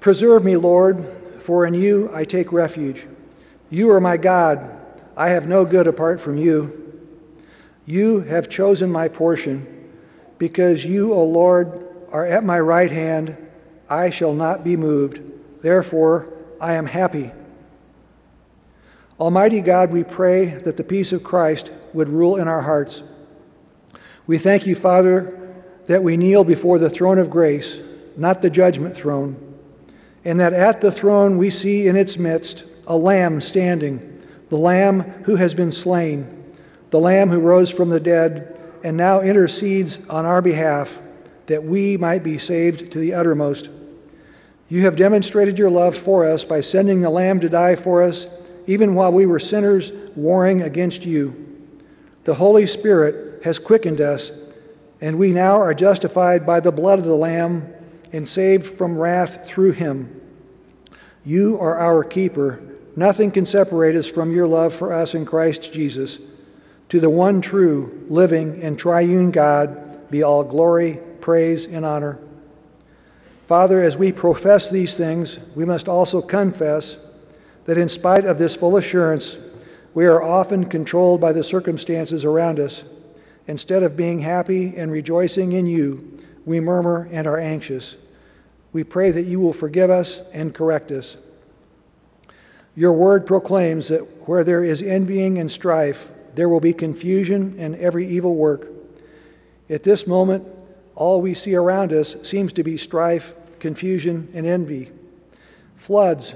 Preserve me, Lord, for in you I take refuge. You are my God. I have no good apart from you. You have chosen my portion. Because you, O Lord, are at my right hand, I shall not be moved. Therefore, I am happy. Almighty God, we pray that the peace of Christ would rule in our hearts. We thank you, Father, that we kneel before the throne of grace, not the judgment throne, and that at the throne we see in its midst a lamb standing, the lamb who has been slain, the lamb who rose from the dead and now intercedes on our behalf that we might be saved to the uttermost. You have demonstrated your love for us by sending the lamb to die for us even while we were sinners warring against you. The Holy Spirit has quickened us, and we now are justified by the blood of the Lamb and saved from wrath through him. You are our keeper. Nothing can separate us from your love for us in Christ Jesus. To the one true, living, and triune God be all glory, praise, and honor. Father, as we profess these things, we must also confess that in spite of this full assurance, we are often controlled by the circumstances around us. Instead of being happy and rejoicing in you, we murmur and are anxious. We pray that you will forgive us and correct us. Your word proclaims that where there is envying and strife, there will be confusion and every evil work. At this moment, all we see around us seems to be strife, confusion, and envy. Floods,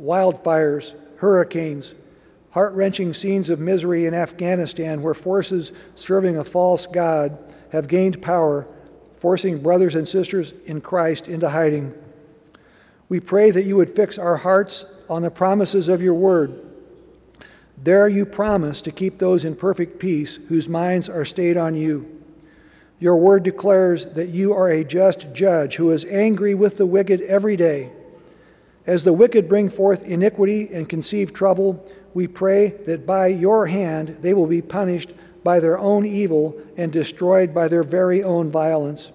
wildfires, hurricanes, heart wrenching scenes of misery in Afghanistan where forces serving a false God have gained power, forcing brothers and sisters in Christ into hiding. We pray that you would fix our hearts on the promises of your word. There you promise to keep those in perfect peace whose minds are stayed on you. Your word declares that you are a just judge who is angry with the wicked every day as the wicked bring forth iniquity and conceive trouble, we pray that by your hand they will be punished by their own evil and destroyed by their very own violence.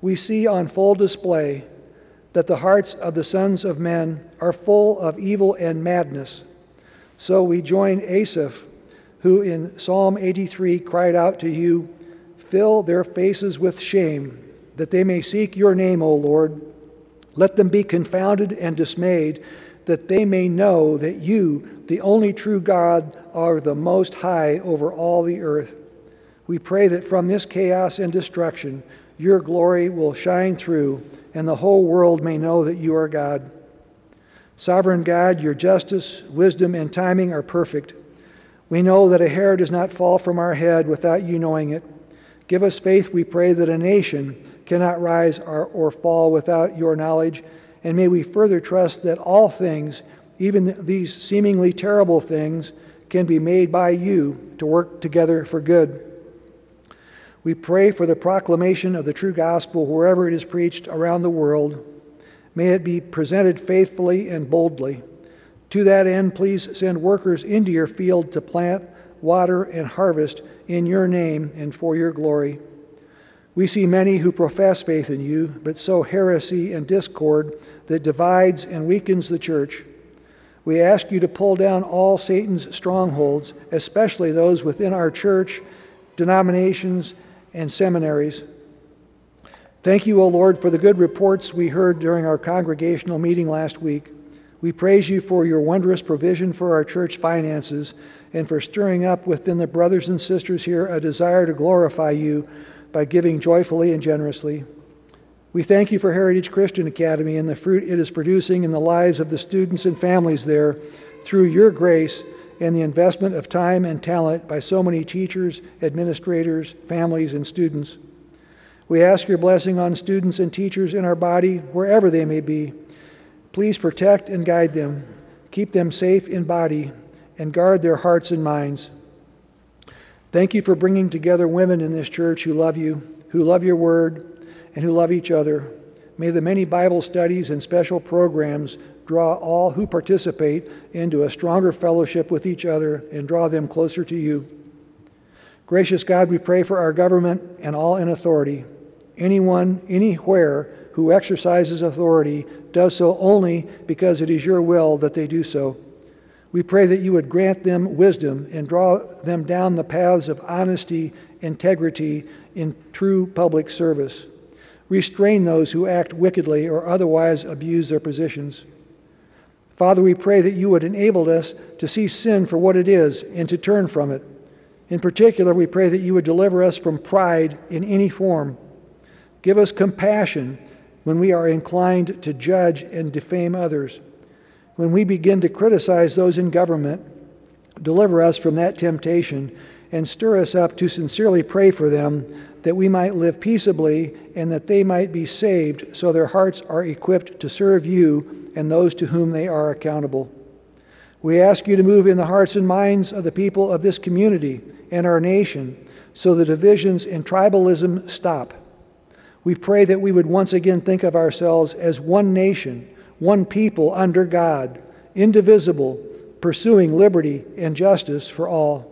We see on full display that the hearts of the sons of men are full of evil and madness. So we join Asaph, who in Psalm 83 cried out to you, Fill their faces with shame, that they may seek your name, O Lord. Let them be confounded and dismayed, that they may know that you, the only true God, are the most high over all the earth. We pray that from this chaos and destruction, your glory will shine through, and the whole world may know that you are God. Sovereign God, your justice, wisdom, and timing are perfect. We know that a hair does not fall from our head without you knowing it. Give us faith, we pray, that a nation cannot rise or, fall without your knowledge. And may we further trust that all things, even these seemingly terrible things, can be made by you to work together for good. We pray for the proclamation of the true gospel wherever it is preached around the world. May it be presented faithfully and boldly. To that end, please send workers into your field to plant, water, and harvest in your name and for your glory. We see many who profess faith in you, but sow heresy and discord that divides and weakens the church. We ask you to pull down all Satan's strongholds, especially those within our church, denominations, and seminaries. Thank you, O Lord, for the good reports we heard during our congregational meeting last week. We praise you for your wondrous provision for our church finances and for stirring up within the brothers and sisters here a desire to glorify you by giving joyfully and generously. We thank you for Heritage Christian Academy and the fruit it is producing in the lives of the students and families there through your grace and the investment of time and talent by so many teachers, administrators, families, and students. We ask your blessing on students and teachers in our body, wherever they may be. Please protect and guide them, keep them safe in body, and guard their hearts and minds. Thank you for bringing together women in this church who love you, who love your word, and who love each other. May the many Bible studies and special programs draw all who participate into a stronger fellowship with each other and draw them closer to you. Gracious God, we pray for our government and all in authority. Anyone, anywhere who exercises authority does so only because it is your will that they do so. We pray that you would grant them wisdom and draw them down the paths of honesty, integrity, in true public service. Restrain those who act wickedly or otherwise abuse their positions. Father, we pray that you would enable us to see sin for what it is and to turn from it. In particular, we pray that you would deliver us from pride in any form. Give us compassion when we are inclined to judge and defame others. When we begin to criticize those in government, deliver us from that temptation and stir us up to sincerely pray for them that we might live peaceably and that they might be saved so their hearts are equipped to serve you and those to whom they are accountable. We ask you to move in the hearts and minds of the people of this community and our nation so the divisions and tribalism stop. We pray that we would once again think of ourselves as one nation, one people under God, indivisible, pursuing liberty and justice for all.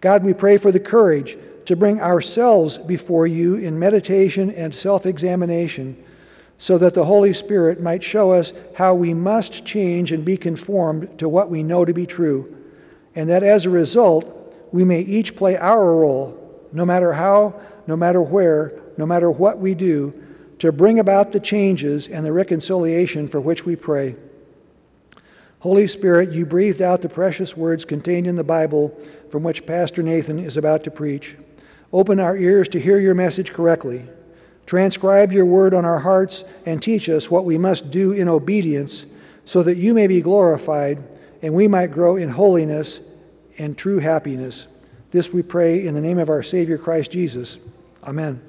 God, we pray for the courage to bring ourselves before you in meditation and self examination so that the Holy Spirit might show us how we must change and be conformed to what we know to be true, and that as a result, we may each play our role, no matter how, no matter where, no matter what we do, to bring about the changes and the reconciliation for which we pray. Holy Spirit, you breathed out the precious words contained in the Bible from which Pastor Nathan is about to preach. Open our ears to hear your message correctly. Transcribe your word on our hearts and teach us what we must do in obedience so that you may be glorified and we might grow in holiness and true happiness. This we pray in the name of our Savior Christ Jesus. Amen.